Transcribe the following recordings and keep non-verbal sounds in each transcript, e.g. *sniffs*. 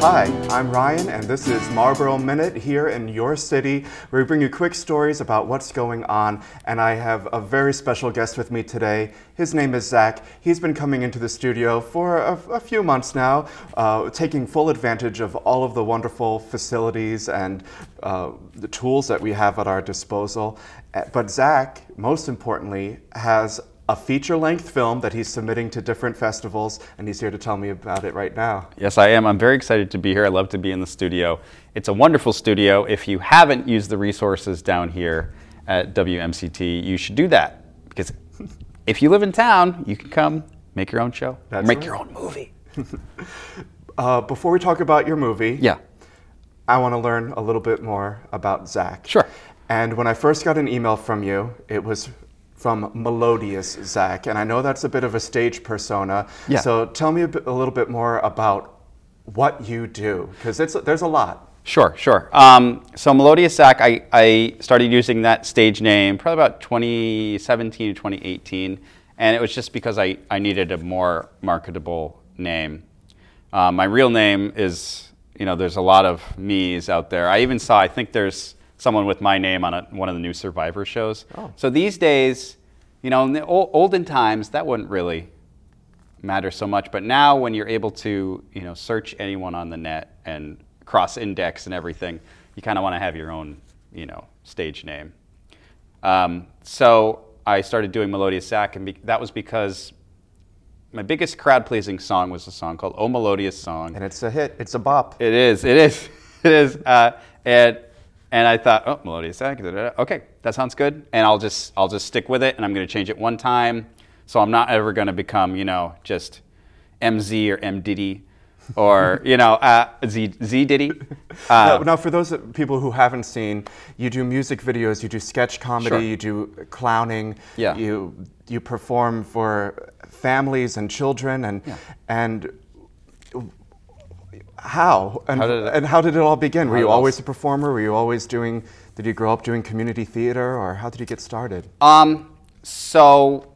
Hi, I'm Ryan, and this is Marlborough Minute here in your city, where we bring you quick stories about what's going on. And I have a very special guest with me today. His name is Zach. He's been coming into the studio for a, a few months now, uh, taking full advantage of all of the wonderful facilities and uh, the tools that we have at our disposal. Uh, But Zach, most importantly, has a feature length film that he's submitting to different festivals, and he's here to tell me about it right now. Yes, I am. I'm very excited to be here. I love to be in the studio. It's a wonderful studio. If you haven't used the resources down here at WMCT, you should do that because if you live in town, you can come make your own show, That's make right. your own movie. *laughs* Uh, before we talk about your movie, Yeah. I want to learn a little bit more about Zach. Sure. And when I first got an email from you, it was from Melodious Zach, and I know that's a bit of a stage persona. Yeah. So tell me a, bit, a little bit more about what you do, because there's a lot. Sure, sure. Um, so Melodious Zach, I, I started using that stage name probably about 2017 to 2018, and it was just because I, I needed a more marketable name. Uh, my real name is, you know, there's a lot of me's out there. I even saw, I think there's someone with my name on a, one of the new Survivor shows. So these days, you know, in the ol- olden times, that wouldn't really matter so much. But now, when you're able to, you know, search anyone on the net and cross-index and everything, you kind of want to have your own, you know, stage name. Um, so I started doing Melodious Zach, and be- that was because my biggest crowd-pleasing song was a song called "Oh Melodious Song." And it's a hit. It's a bop. It is. It is. *laughs* It is. Uh, and and I thought, oh, melodious. Okay, that sounds good. And I'll just I'll just stick with it, and I'm going to change it one time, so I'm not ever going to become you know just MZ or M Diddy, *laughs* or you know uh, Z Z Diddy. *laughs* Uh, now, now, for those people who haven't seen, you do music videos, you do sketch comedy, Sure. you do clowning, Yeah. you you perform for families and children, and and how and How did it- and how did it all begin? Were you all always a performer? Were you always doing? Did you grow up doing community theater, or how did you get started? Um, so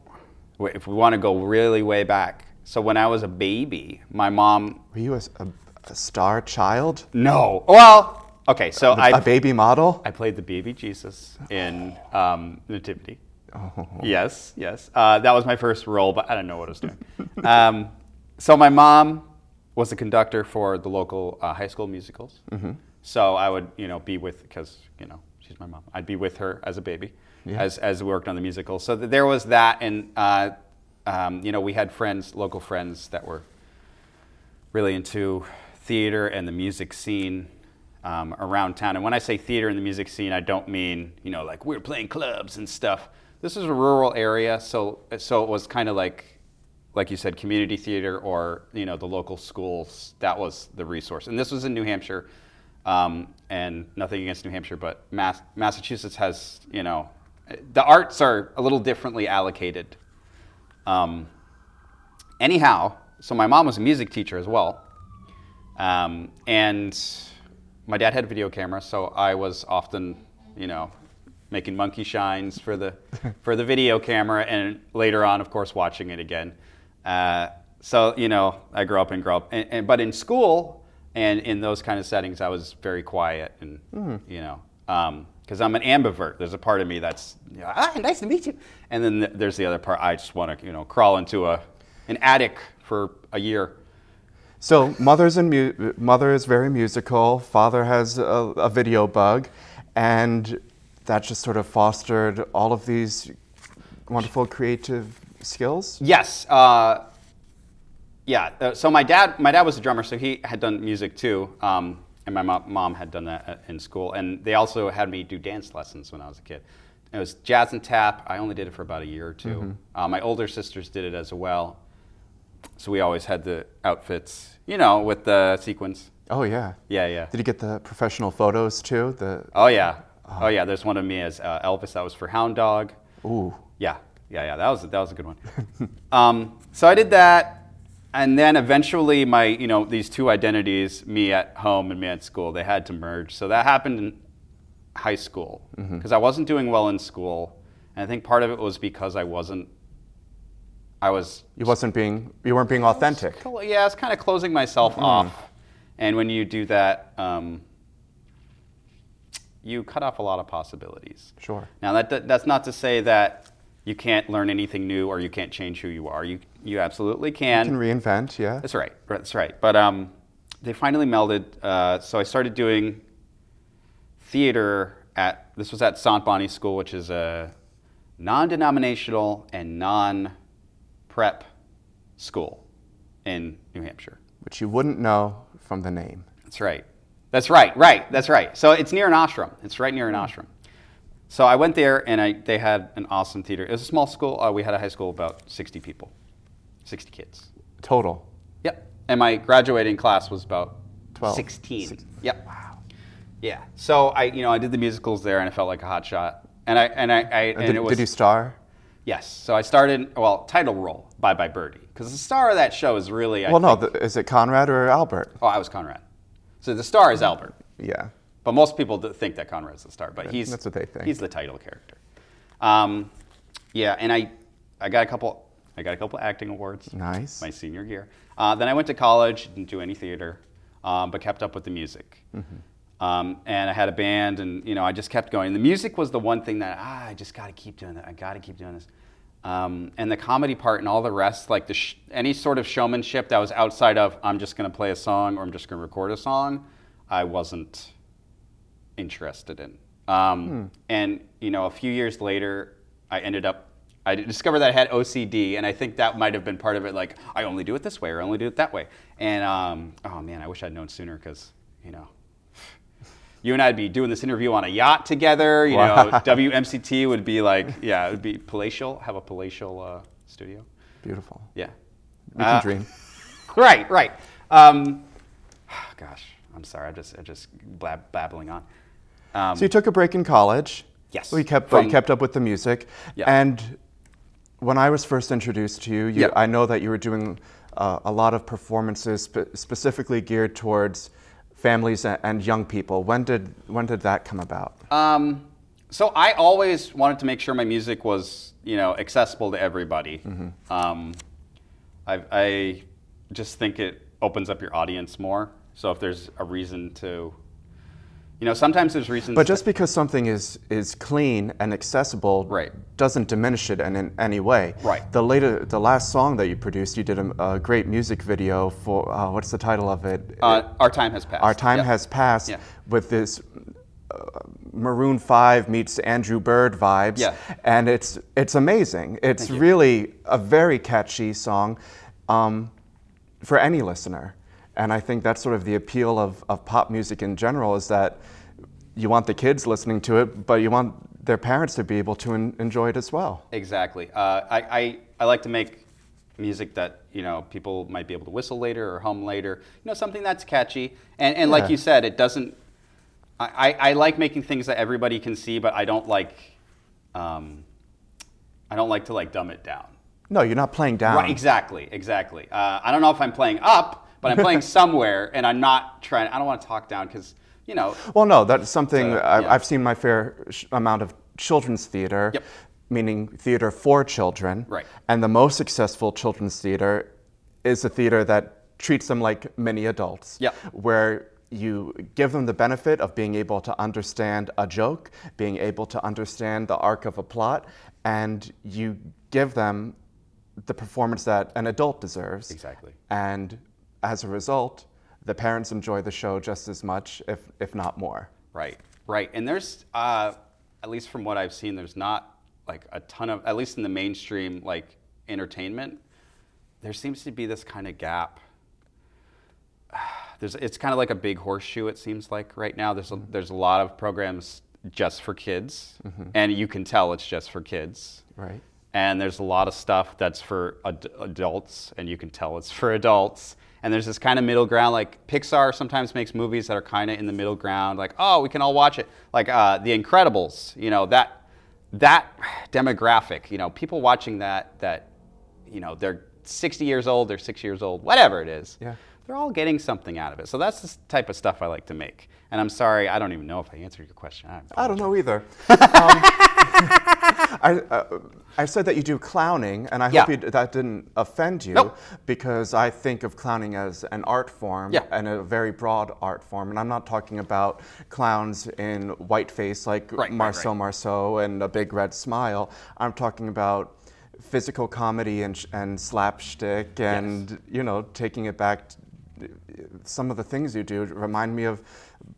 if we want to go really way back, so when I was a baby, my mom. Were you a, a, a star child, No. Well, okay. So I a baby model? I played the baby Jesus in um, Nativity. Yes, yes. Uh, that was my first role, but I didn't know what I was doing. um, so my mom was a conductor for the local uh, high school musicals. So I would, you know, be with because you know she's my mom. I'd be with her as a baby, as as we worked on the musical. So th- there was that, and uh, um, you know, we had friends, local friends that were really into theater and the music scene um, around town. And when I say theater and the music scene, I don't mean you know like we're playing clubs and stuff. This is a rural area, so so it was kind of like like you said, community theater or you know the local schools. That was the resource, and this was in New Hampshire. Um, and nothing against New Hampshire, but Mass- Massachusetts has you know the arts are a little differently allocated. Um, anyhow, so my mom was a music teacher as well. Um, and my dad had a video camera, so I was often, you know, making monkey shines for the *laughs* for the video camera, and later on, of course, watching it again. Uh, so you know, I grew up and grew up, and, and, but in school and in those kind of settings, I was very quiet, and you know, because I'm an ambivert. There's a part of me that's you know, ah, nice to meet you, and then th- there's the other part. I just want to, you know, crawl into a an attic for a year. So mother's in mu- mother is very musical. Father has a, a video bug, and that just sort of fostered all of these wonderful creative skills. Yes. Uh, yeah. uh, So my dad, my dad was a drummer, so he had done music too, um, and my mom, mom had done that in school. And they also had me do dance lessons when I was a kid. It was jazz and tap. I only did it for about a year or 2 Uh, my older sisters did it as well. So we always had the outfits, you know, with the sequins. Oh yeah. Yeah, yeah. Did you get the professional photos too? The Oh yeah. Oh yeah. There's one of me as uh, Elvis. That was for Hound Dog. ooh. Yeah, yeah, yeah. That was that was a good one. *laughs* um, so I did that, and then eventually my you know these two identities, me at home and me at school, they had to merge. So that happened in high school because I wasn't doing well in school, and I think part of it was because I wasn't. I was You wasn't being you weren't being authentic. yeah, I was kind of closing myself off, And when you do that, um, you cut off a lot of possibilities. Sure. Now, that, that's not to say that you can't learn anything new or you can't change who you are. You, you absolutely can. You can reinvent, yeah. That's right. That's right. But um, they finally melded. Uh, so I started doing theater at this was at Sant Bani School, which is a non-denominational and non-prep school in New Hampshire. Which you wouldn't know from the name. That's right. That's right. Right. That's right. So it's near an ashram. It's right near an ashram. So I went there, and I, they had an awesome theater. It was a small school. Uh, we had a high school of about 60 people, 60 kids. Total. Yep. And my graduating class was about 12. 16. Six- Yep. Wow. Yeah. So I, you know, I did the musicals there, and I felt like a hot shot. And I, and I, I and did, it was did you star? yes. So I started well, title role, Bye Bye Birdie, because the star of that show is really. I well, no. think- The, is it Conrad or Albert? oh, I was Conrad. So the star is Albert. Yeah. But most people think that Conrad's the star, but he's that's what they think. He's the title character. Um, yeah, and I, I got a couple, I got a couple acting awards. Nice. My senior year. Uh, then I went to college, didn't do any theater, um, but kept up with the music. Mm-hmm. Um, and I had a band, and you know, I just kept going. The music was the one thing that ah, I just got to keep doing that. I got to keep doing this. Um, and the comedy part and all the rest, like the sh- any sort of showmanship that was outside of I'm just going to play a song or I'm just going to record a song, I wasn't interested in. Um, And you know, a few years later, I ended up. I discovered that I had OCD, and I think that might have been part of it. Like, I only do it this way, or I only do it that way. And um, oh man, I wish I'd known sooner, because you know, you and I'd be doing this interview on a yacht together. You know, WMCT *laughs* would be like, yeah, it would be palatial. Have a palatial uh, studio. Beautiful. Yeah. We can Uh, dream. *laughs* Right, right. Um, *sighs* gosh, I'm sorry. I'm just, I'm just blab- babbling on. Um, So you took a break in college. Yes. We kept but you kept up with the music. Yeah. And when I was first introduced to you, you Yeah. I know that you were doing uh, a lot of performances spe- specifically geared towards families and, young people. When did when did that come about? Um, so I always wanted to make sure my music was, you know, accessible to everybody. Um, I, I just think it opens up your audience more. So if there's a reason to, you know, sometimes there's reasons. But just because something is is clean and accessible Right. doesn't diminish it in, in any way. Right. The later the last song that you produced, you did a, a great music video for uh, what's the title of it? uh, our time has passed. Our time Yep. has passed Yeah. with this uh, Maroon 5 meets Andrew Bird vibes. Yeah. And it's, it's amazing. It's really a very catchy song um, for any listener. And I think that's sort of the appeal of, of pop music in general is that you want the kids listening to it, but you want their parents to be able to en- enjoy it as well. Exactly. Uh, I, I, I like to make music that you know people might be able to whistle later or hum later. You know, something that's catchy. And, and Yeah. like you said, it doesn't. I, I, I like making things that everybody can see, but I don't like. Um, I don't like to like dumb it down. No, you're not playing down. Right. Exactly. Exactly. Uh, I don't know if I'm playing up, but I'm playing somewhere, and I'm not trying. I don't want to talk down because you know. Well, no, that's something So, I, yeah. I've seen my fair sh- amount of children's theater, Yep. meaning theater for children. Right. And the most successful children's theater is a theater that treats them like mini adults. Yep. Where you give them the benefit of being able to understand a joke, being able to understand the arc of a plot, and you give them the performance that an adult deserves. Exactly. And as a result, the parents enjoy the show just as much, if, if not more. Right, right. And there's, uh, at least from what I've seen, there's not like a ton of, at least in the mainstream like entertainment, there seems to be this kind of gap. *sighs* There's, it's kind of like a big horseshoe. It seems like right now. There's a, there's a lot of programs just for kids, and you can tell it's just for kids. Right. And there's a lot of stuff that's for ad- adults, and you can tell it's for adults. And there's this kind of middle ground. Like Pixar sometimes makes movies that are kind of in the middle ground. Like, oh, we can all watch it. Like uh, The Incredibles. You know that that demographic. You know, people watching that that you know they're 60 years old, they're six years old, whatever it is. Yeah. They're all getting something out of it. So that's the type of stuff I like to make. And I'm sorry, I don't even know if I answered your question. I I don't know either. *laughs* um, I, uh, I said that you do clowning, and I Yeah. hope you, that didn't offend you, Nope. because I think of clowning as an art form Yeah. and a very broad art form. And I'm not talking about clowns in whiteface like Right, right, Marceau right. Marceau and a big red smile. I'm talking about physical comedy and, sh- and slapstick and, you know, taking it back. t- some of the things you do remind me of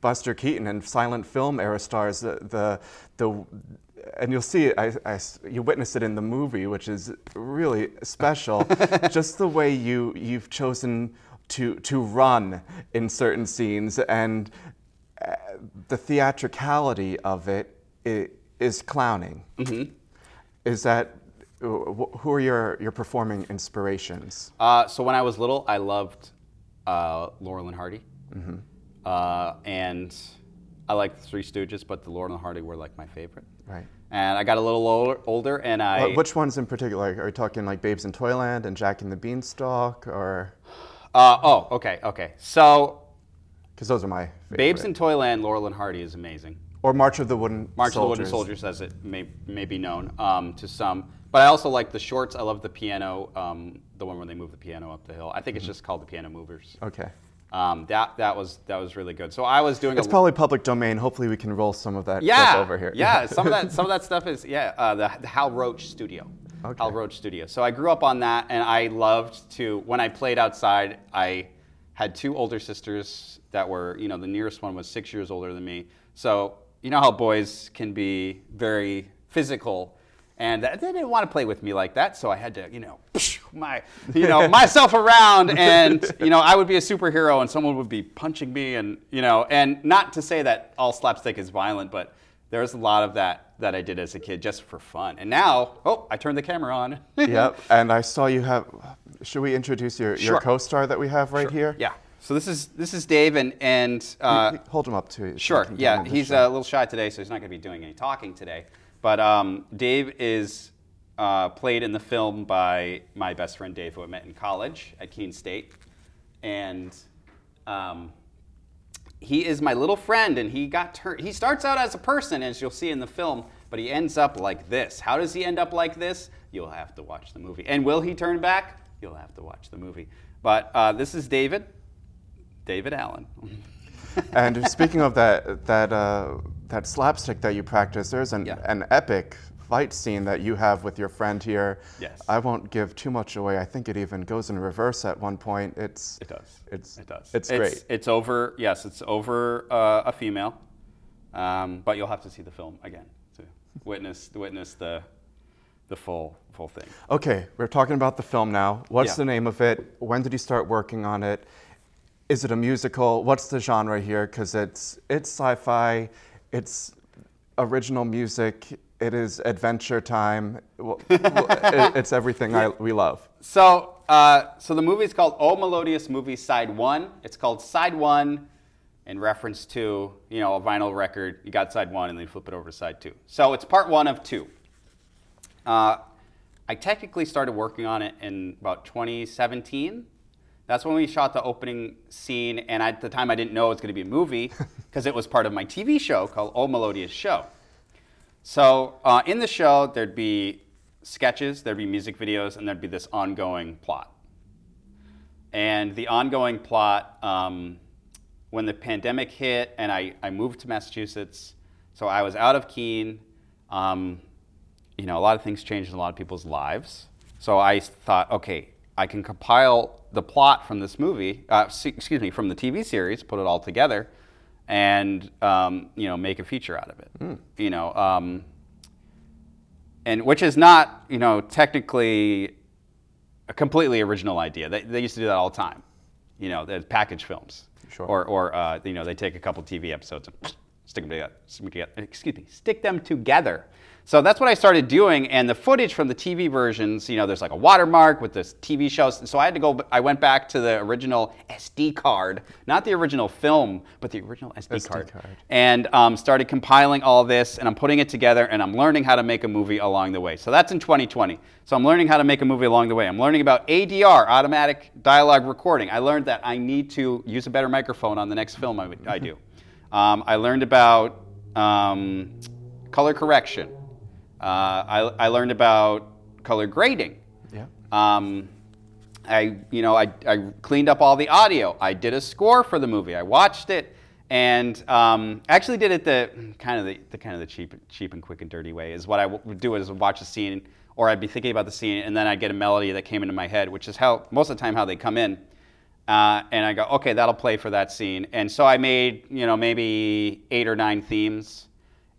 Buster Keaton and silent film era stars. The, the, the and you'll see it. I, I you witness it in the movie, which is really special. *laughs* Just the way you you've chosen to to run in certain scenes and uh, the theatricality of it i- is clowning. Is that who are your your performing inspirations? Uh, so when I was little, I loved uh, Laurel and Hardy, uh, and I liked the Three Stooges, but the Laurel and Hardy were like my favorite. Right. And I got a little older, older and I Uh, which ones in particular? Are we talking like Babes in Toyland and Jack and the Beanstalk, or uh, oh okay okay so because those are my favorite. Babes in Toyland, Laurel and Hardy is amazing. or March of the Wooden March Soldiers. of the Wooden Soldiers, as it may, may be known um, to some. But I also like the shorts. I love the piano, um, the one where they move the piano up the hill. I think it's just called the Piano Movers. Okay. Um, that that was that was really good. So I was doing It's probably public domain. Hopefully, we can roll some of that yeah clip over here. yeah *laughs* some of that some of that stuff is yeah uh, the, the Hal Roach Studio. Okay. Hal Roach Studio. So I grew up on that, and I loved to when I played outside. I had two older sisters that were you know the nearest one was six years older than me. So you know how boys can be very physical. And they didn't want to play with me like that, so I had to, you know, *laughs* my, you know, myself around, and you know, I would be a superhero, and someone would be punching me, and you know, and not to say that all slapstick is violent, but there's a lot of that that I did as a kid just for fun. And now, oh, I turned the camera on. *laughs* yep. And I saw you have. Should we introduce your, your Sure. co-star that we have right here? yeah. So this is this is Dave, and and uh, Hold him up to you. Sure. Yeah, him in the he's a little shy today, so he's not going to be doing any talking today. But um, Dave is uh, played in the film by my best friend Dave, who I met in college at Keene State, and um, he is my little friend. And he got turned. He starts out as a person, as you'll see in the film, but he ends up like this. How does he end up like this? You'll have to watch the movie. And will he turn back? You'll have to watch the movie. But uh, this is David, David Allen. and speaking of that that uh, that slapstick that you practice, there's an, Yeah. an epic fight scene that you have with your friend here. Yes. I won't give too much away. I think it even goes in reverse at one point. It's It does. It's It does. It's, great. It's over. Yes, it's over uh, a female, um, but you'll have to see the film again to witness witness the the full full thing. Okay, we're talking about the film now. What's Yeah. the name of it? When did you start working on it? Is it a musical? What's the genre here? Because it's it's sci-fi, it's original music, it is adventure time. Well, *laughs* well, it- it's everything I, we love. So uh, so the movie is called Oh Melodious Movie Side One. It's called Side One in reference to you know a vinyl record. You got side one and then you flip it over to side two. So it's part one of two. Uh, I technically started working on it in about 2017. That's when we shot the opening scene, and at the time I didn't know it was going to be a movie *laughs* because it was part of my TV show called Old Melodious Show. So uh, in the show, there'd be sketches, there'd be music videos, and there'd be this ongoing plot. And the ongoing plot, um, when the pandemic hit and I, I moved to Massachusetts, so I was out of Keene. Um, you know, a lot of things changed in a lot of people's lives. So I thought, okay, I can compile the plot from this movie, uh, excuse me, from the TV series, put it all together, and um, you know, make a feature out of it. You know, um, and which is not, you know, technically a completely original idea. They, they used to do that all the time. You know, the package films. Sure. Or, or uh, you know, they take a couple TV episodes and *sniffs* stick them together. Stick them together. Excuse me, stick them together. So that's what I started doing, and the footage from the TV versions, you know, there's like a watermark with this TV shows. So I had to go. I went back to the original SD card, not the original film, but the original SD, SD card, card. and um, started compiling all this, and I'm putting it together, and I'm learning how to make a movie along the way. So that's in 2020. So I'm learning how to make a movie along the way. I'm learning about ADR, automatic dialogue recording. I learned that I need to use a better microphone on the next film I, would- I do. *laughs* Um, I learned about um, color correction. Uh, I, I learned about color grading. Yeah. Um, I, you know, I, I cleaned up all the audio. I did a score for the movie. I watched it, and um, actually did it the kind of the, the kind of the cheap, cheap and quick and dirty way. Is what I would do is watch a scene, or I'd be thinking about the scene, and then I'd get a melody that came into my head, which is how most of the time how they come in. Uh, and I go, okay, that'll play for that scene. And so I made, you know, maybe eight or nine themes,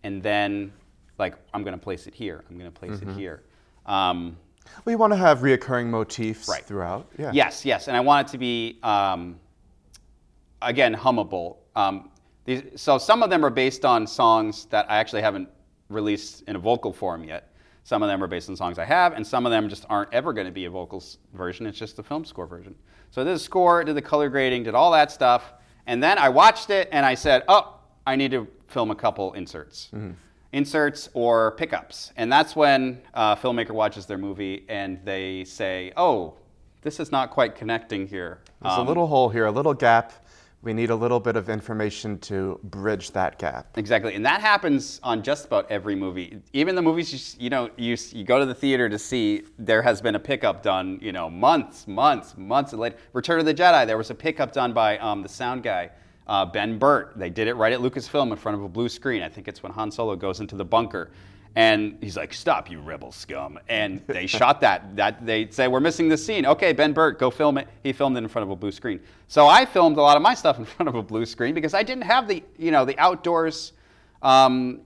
and then like I'm going to place it here. I'm going to place it here. Um, Well, you want to have reoccurring motifs Right. throughout. Yeah. Yes, yes, and I want it to be um, again hummable. Um, these, so some of them are based on songs that I actually haven't released in a vocal form yet. Some of them are based on songs I have, and some of them just aren't ever going to be a vocal version. It's just the film score version. So I did the score, did the color grading, did all that stuff, and then I watched it and I said, "Oh, I need to film a couple inserts." Inserts or pickups. And that's when a filmmaker watches their movie and they say, oh, this is not quite connecting here. There's a Um, little hole here, a little gap. We need a little bit of information to bridge that gap. Exactly, and that happens on just about every movie. Even the movies you, you know you, you go to the theater to see, there has been a pickup done. You know, months, months, months later. Return of the Jedi, there was a pickup done by um, the sound guy, uh, Ben Burtt. They did it right at Lucasfilm in front of a blue screen. I think it's when Han Solo goes into the bunker. And he's like, "Stop, you rebel scum!" And they *laughs* shot that. That they say we're missing this scene. Okay, Ben Burtt, go film it. He filmed it in front of a blue screen. So I filmed a lot of my stuff in *laughs* front of a blue screen because I didn't have the you know the outdoors um,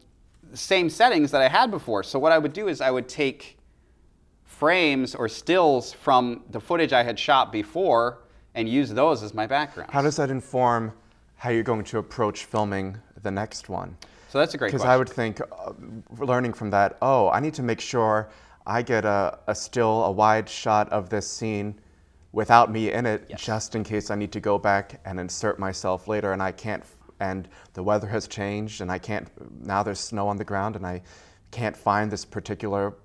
same settings that I had before. So what I would do is I would take frames or stills from the footage I had shot before and use those as my background. How does that inform how you're going to approach filming the next one? so that's a great question. Because. I would think, uh, learning from that, oh, I need to make sure I get a, a still, a wide shot of this scene without me in it, Yes. just in case I need to go back and insert myself later and I can't, and the weather has changed and I can't, now there's snow on the ground and I can't find this particular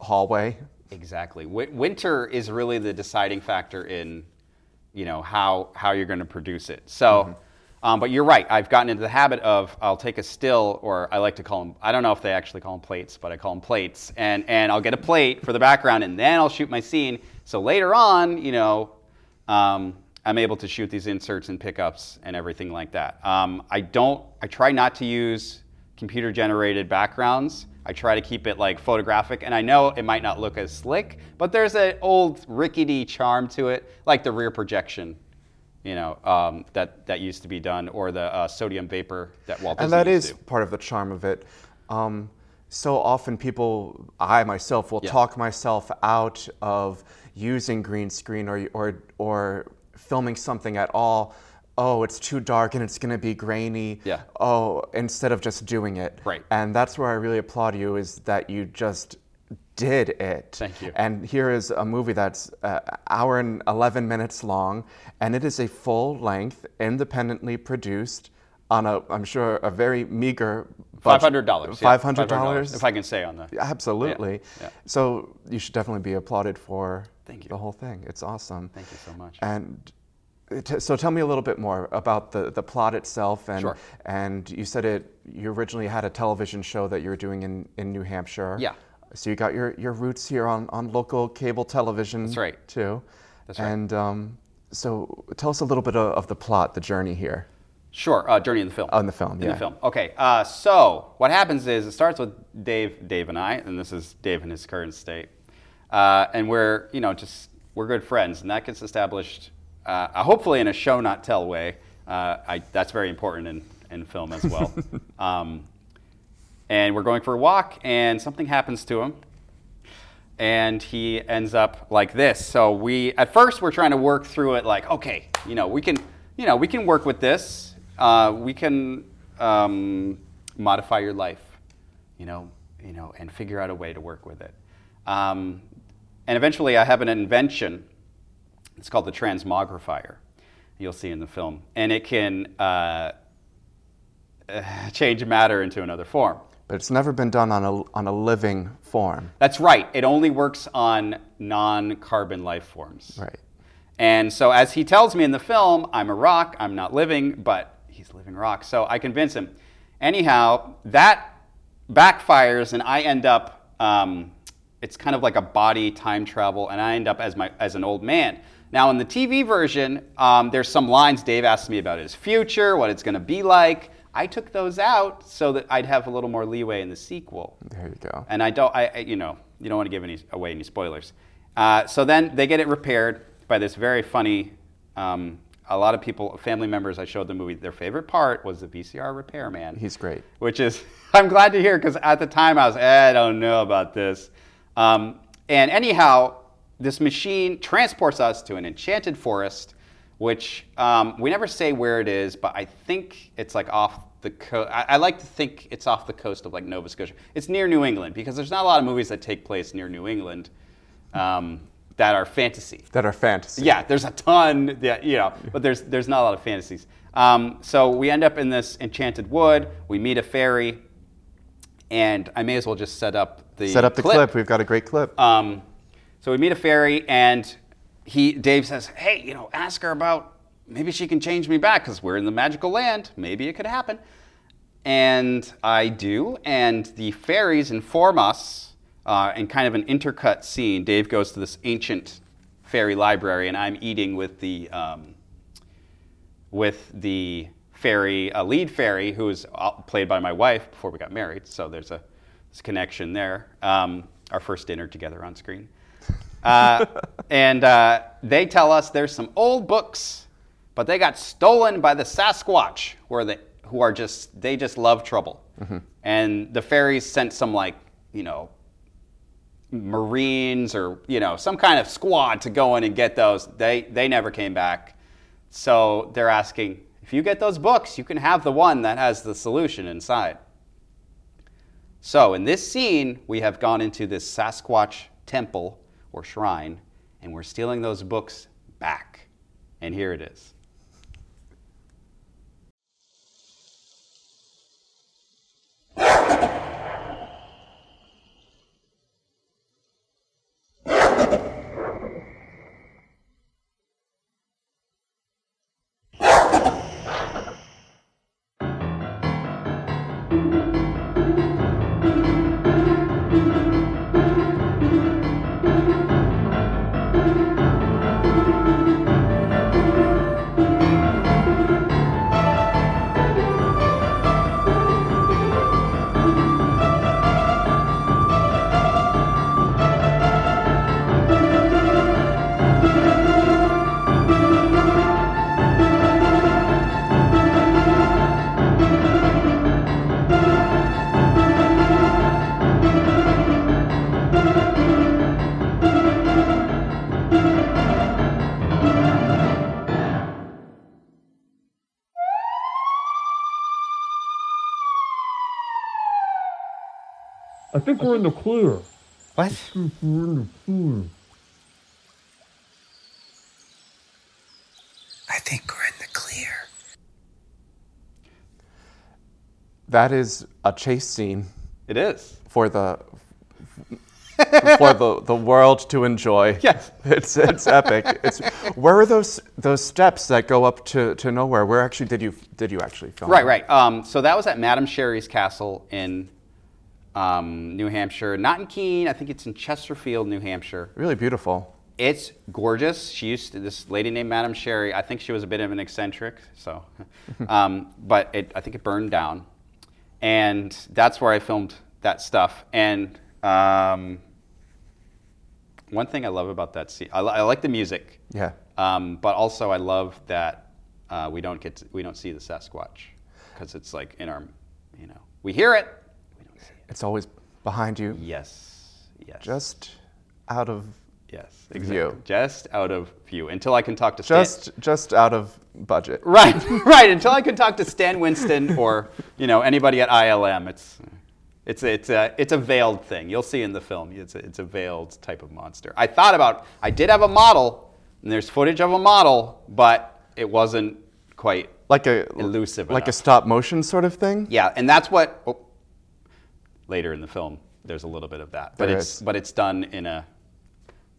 hallway. Exactly. Wi- winter is really the deciding factor in, you know, how how you're going to produce it. So, um, but you're right. I've gotten into the habit of I'll take a still, or I like to call them. I don't know if they actually call them plates, but I call them plates, and and I'll get a plate for the background, and then I'll shoot my scene. So later on, you know. Um, I'm able to shoot these inserts and pickups and everything like that. Um, I don't. I try not to use computer generated backgrounds. I try to keep it like photographic, and I know it might not look as slick, but there's an old rickety charm to it, like the rear projection, you know, um, that that used to be done, or the uh, sodium vapor that Walt and Disney that used is part of the charm of it. Um, so often, people, I myself, will Yeah. talk myself out of using green screen or or or filming something at all. Oh, it's too dark and it's going to be grainy. Yeah. Oh, instead of just doing it. Right. And that's where I really applaud you is that you just did it. Thank you. And here is a movie that's uh, hour and 11 minutes long, and it is a full length, independently produced on a, I'm sure, a very meager Five budget. hundred dollars. yeah, $500? if I can say on the. Absolutely. yeah. So you should definitely be applauded for Thank you. the whole thing. It's awesome. Thank you so much. And so tell me a little bit more about the, the plot itself. And, Sure. and you said it, you originally had a television show that you were doing in, in New Hampshire. Yeah. So you got your, your roots here on, on local cable television. That's right. Too. That's right. And um, so tell us a little bit of, of the plot, the journey here. Sure, uh, Journey in the Film. Oh, in the film, In yeah. the film. Okay, uh, so what happens is it starts with Dave, Dave and I, and this is Dave in his current state, uh, and we're you know just we're good friends, and that gets established uh, uh, hopefully in a show not tell way. Uh, I, that's very important in, in film as well. *laughs* um, and we're going for a walk, and something happens to him, and he ends up like this. So we, at first, we're trying to work through it. Like, okay, you know, we can, you know, we can work with this. Uh, we can um, modify your life, you know, you know, and figure out a way to work with it. Um, and eventually, I have an invention. It's called the transmogrifier. You'll see in the film, and it can uh, *laughs* change matter into another form. But it's never been done on a, on a living form. That's right. It only works on non-carbon life forms. Right. And so, as he tells me in the film, I'm a rock. I'm not living, but he's living rock. So I convince him. Anyhow, that backfires, and I end up. Um, it's kind of like a body time travel, and I end up as my as an old man. Now, in the TV version, um, there's some lines Dave asked me about his future, what it's going to be like. I took those out so that I'd have a little more leeway in the sequel. There you go. And I don't, I, I- you know, you don't want to give any away any spoilers. Uh, so then they get it repaired by this very funny. Um, a lot of people, family members, I showed the movie. Their favorite part was the VCR repairman. He's great. Which is, *laughs* I'm glad to hear because at the time I was, eh, I don't know about this. Um, and anyhow, this machine transports us to an enchanted forest, which um, we never say where it is, but I think it's like off the coast. I, I like to think it's off the coast of like Nova Scotia. It's near New England because there's not a lot of movies that take place near New England um, that are fantasy. That are fantasy. Yeah, there's a ton, yeah, you know, but there's there's not a lot of fantasies. Um, so we end up in this enchanted wood. We meet a fairy, and I may as well just set up the Set up the clip. We've got a great clip. Um, so we meet a fairy, and he Dave says, "Hey, you know, ask her about maybe she can change me back because we're in the magical land. Maybe it could happen." And I do, and the fairies inform us uh, in kind of an intercut scene. Dave goes to this ancient fairy library, and I'm eating with the um, with the fairy, a lead fairy who was uh, played by my wife before we got married. So there's a, connection there. Um, our first dinner together on screen. Uh, and uh, they tell us there's some old books, but they got stolen by the Sasquatch, where they, who are just, they just love trouble. And the fairies sent some, like, you know, Marines or you know some kind of squad to go in and get those. They they never came back. So they're asking if you get those books, you can have the one that has the solution inside. So in this scene, we have gone into this Sasquatch temple or shrine, and we're stealing those books back. And here it is. I think we're in the clear. What? We're in the clear. I think we're in the clear. That is a chase scene It is. for the for the, *laughs* the world to enjoy. Yes. It's it's epic. It's where are those those steps that go up to, to nowhere? Where actually did you did you actually film? Right, right. Um, so that was at Madame Sherri's castle in um, New Hampshire, not in Keene. I think it's in Chesterfield, New Hampshire. Really beautiful. It's gorgeous. She used to, this lady named Madame Sherri. I think she was a bit of an eccentric, so, *laughs* um, but it, I think it burned down, and that's where I filmed that stuff. And um, one thing I love about that scene, I, li- I like the music. Yeah. Um, but also, I love that uh, we don't get to, we don't see the Sasquatch because it's like in our, you know, we hear it, we don't see it. It's always behind you. Yes, yes, Just out of yes, exactly. view. Just out of view until I can talk to Stan. just just out of budget. right, *laughs* right. Until I can talk to Stan Winston or you know anybody at ILM. It's it's it's a it's a veiled thing. You'll see in the film. It's a, it's a veiled type of monster. I thought about. I did have a model, and there's footage of a model, but it wasn't quite Like a Elusive like a stop motion sort of thing. Yeah, and that's what oh, later in the film there's a little bit of that, but There it's is. but it's done in a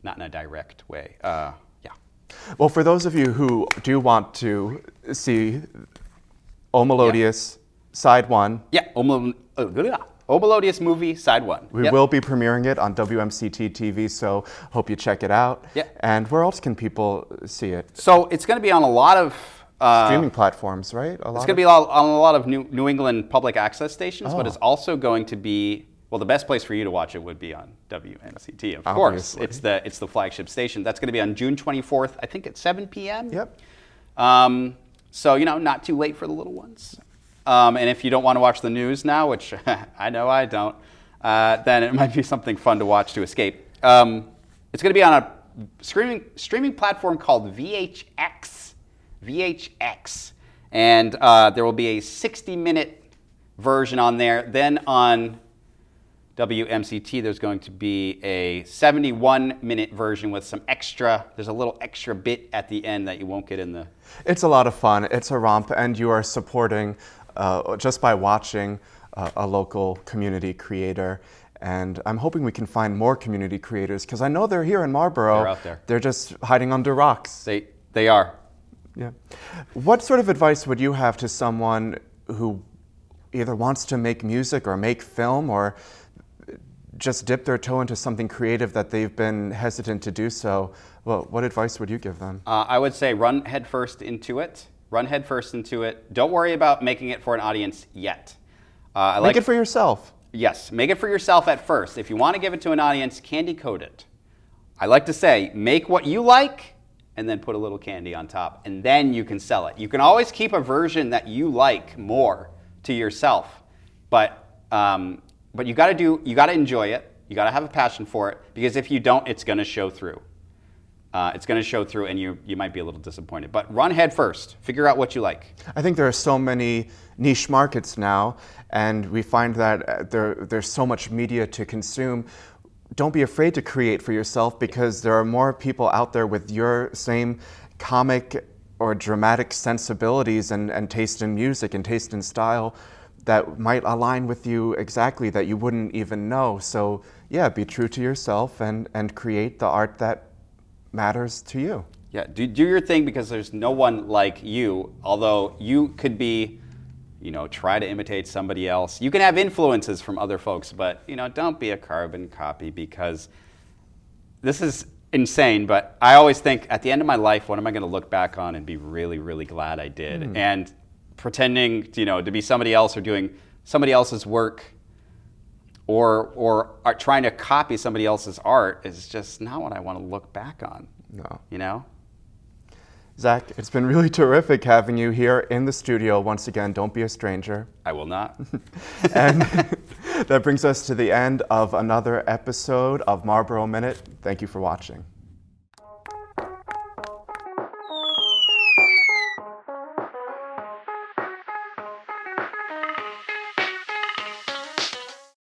not in a direct way. Uh, yeah. Well, for those of you who do want to see O Melodious Side One, Yeah. Om, uh, blah, blah. Movie side one. We Yep. will be premiering it on WMCT TV, so hope you check it out. Yeah. And where else can people see it? So it's going to be on a lot of uh, Streaming platforms, right? A lot It's going to be on a lot of New, New England public access stations, but Oh. it's also going to be well. The best place for you to watch it would be on WMCT, of course. It's the it's the flagship station. That's going to be on June 24th, I think at 7 p.m. Yep. Um, so you know, not too late for the little ones. Um, and if you don't want to watch the news now, which *laughs* I know I don't, uh, then it might be something fun to watch to escape. Um, it's going to be on a streaming streaming platform called VHX. VHX, and uh, there will be a 60 minute version on there. Then on WMCT, there's going to be a 71 minute version with some extra, there's a little extra bit at the end that you won't get in the. It's a lot of fun. It's a romp, and you are supporting uh, just by watching uh, a local community creator. And I'm hoping we can find more community creators because I know they're here in Marlborough. They're out there. They're just hiding under rocks. They, they are. Yeah. What sort of advice would you have to someone who either wants to make music or make film or just dip their toe into something creative that they've been hesitant to do so? Well, what advice would you give them? Uh, I would say run headfirst into it. Run headfirst into it. Don't worry about making it for an audience yet. Uh, I Make like it for yourself. Yes, make it for yourself at first. If you want to give it to an audience, candy coat it. I like to say, make what you like and then put a little candy on top, and then you can sell it. You can always keep a version that you like more to yourself, but um, but you got to do you got to enjoy it. You got to have a passion for it because if you don't, it's going to show through. Uh, it's going to show through, and you you might be a little disappointed. But run head first. Figure out what you like. I think there are so many niche markets now, and we find that uh, there, there's so much media to consume. Don't be afraid to create for yourself because there are more people out there with your same comic or dramatic sensibilities and, and taste in music and taste in style that might align with you exactly that you wouldn't even know. So, yeah, be true to yourself and, and create the art that matters to you. Yeah, do, do your thing because there's no one like you, although you could be, you know, try to imitate somebody else. You can have influences from other folks, but, you know, don't be a carbon copy because this is insane, but I always think at the end of my life, what am I going to look back on and be really, really glad I did? Hmm. And pretending, you know, to be somebody else or doing somebody else's work or, or are trying to copy somebody else's art is just not what I want to look back on. No. You know? Zach, it's been really *laughs* terrific having you here in the studio once again. Don't be a stranger. I will not. *laughs* And *laughs* that brings us to the end of another episode of Marlborough Minute. Thank you for watching.